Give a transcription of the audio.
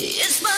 It's my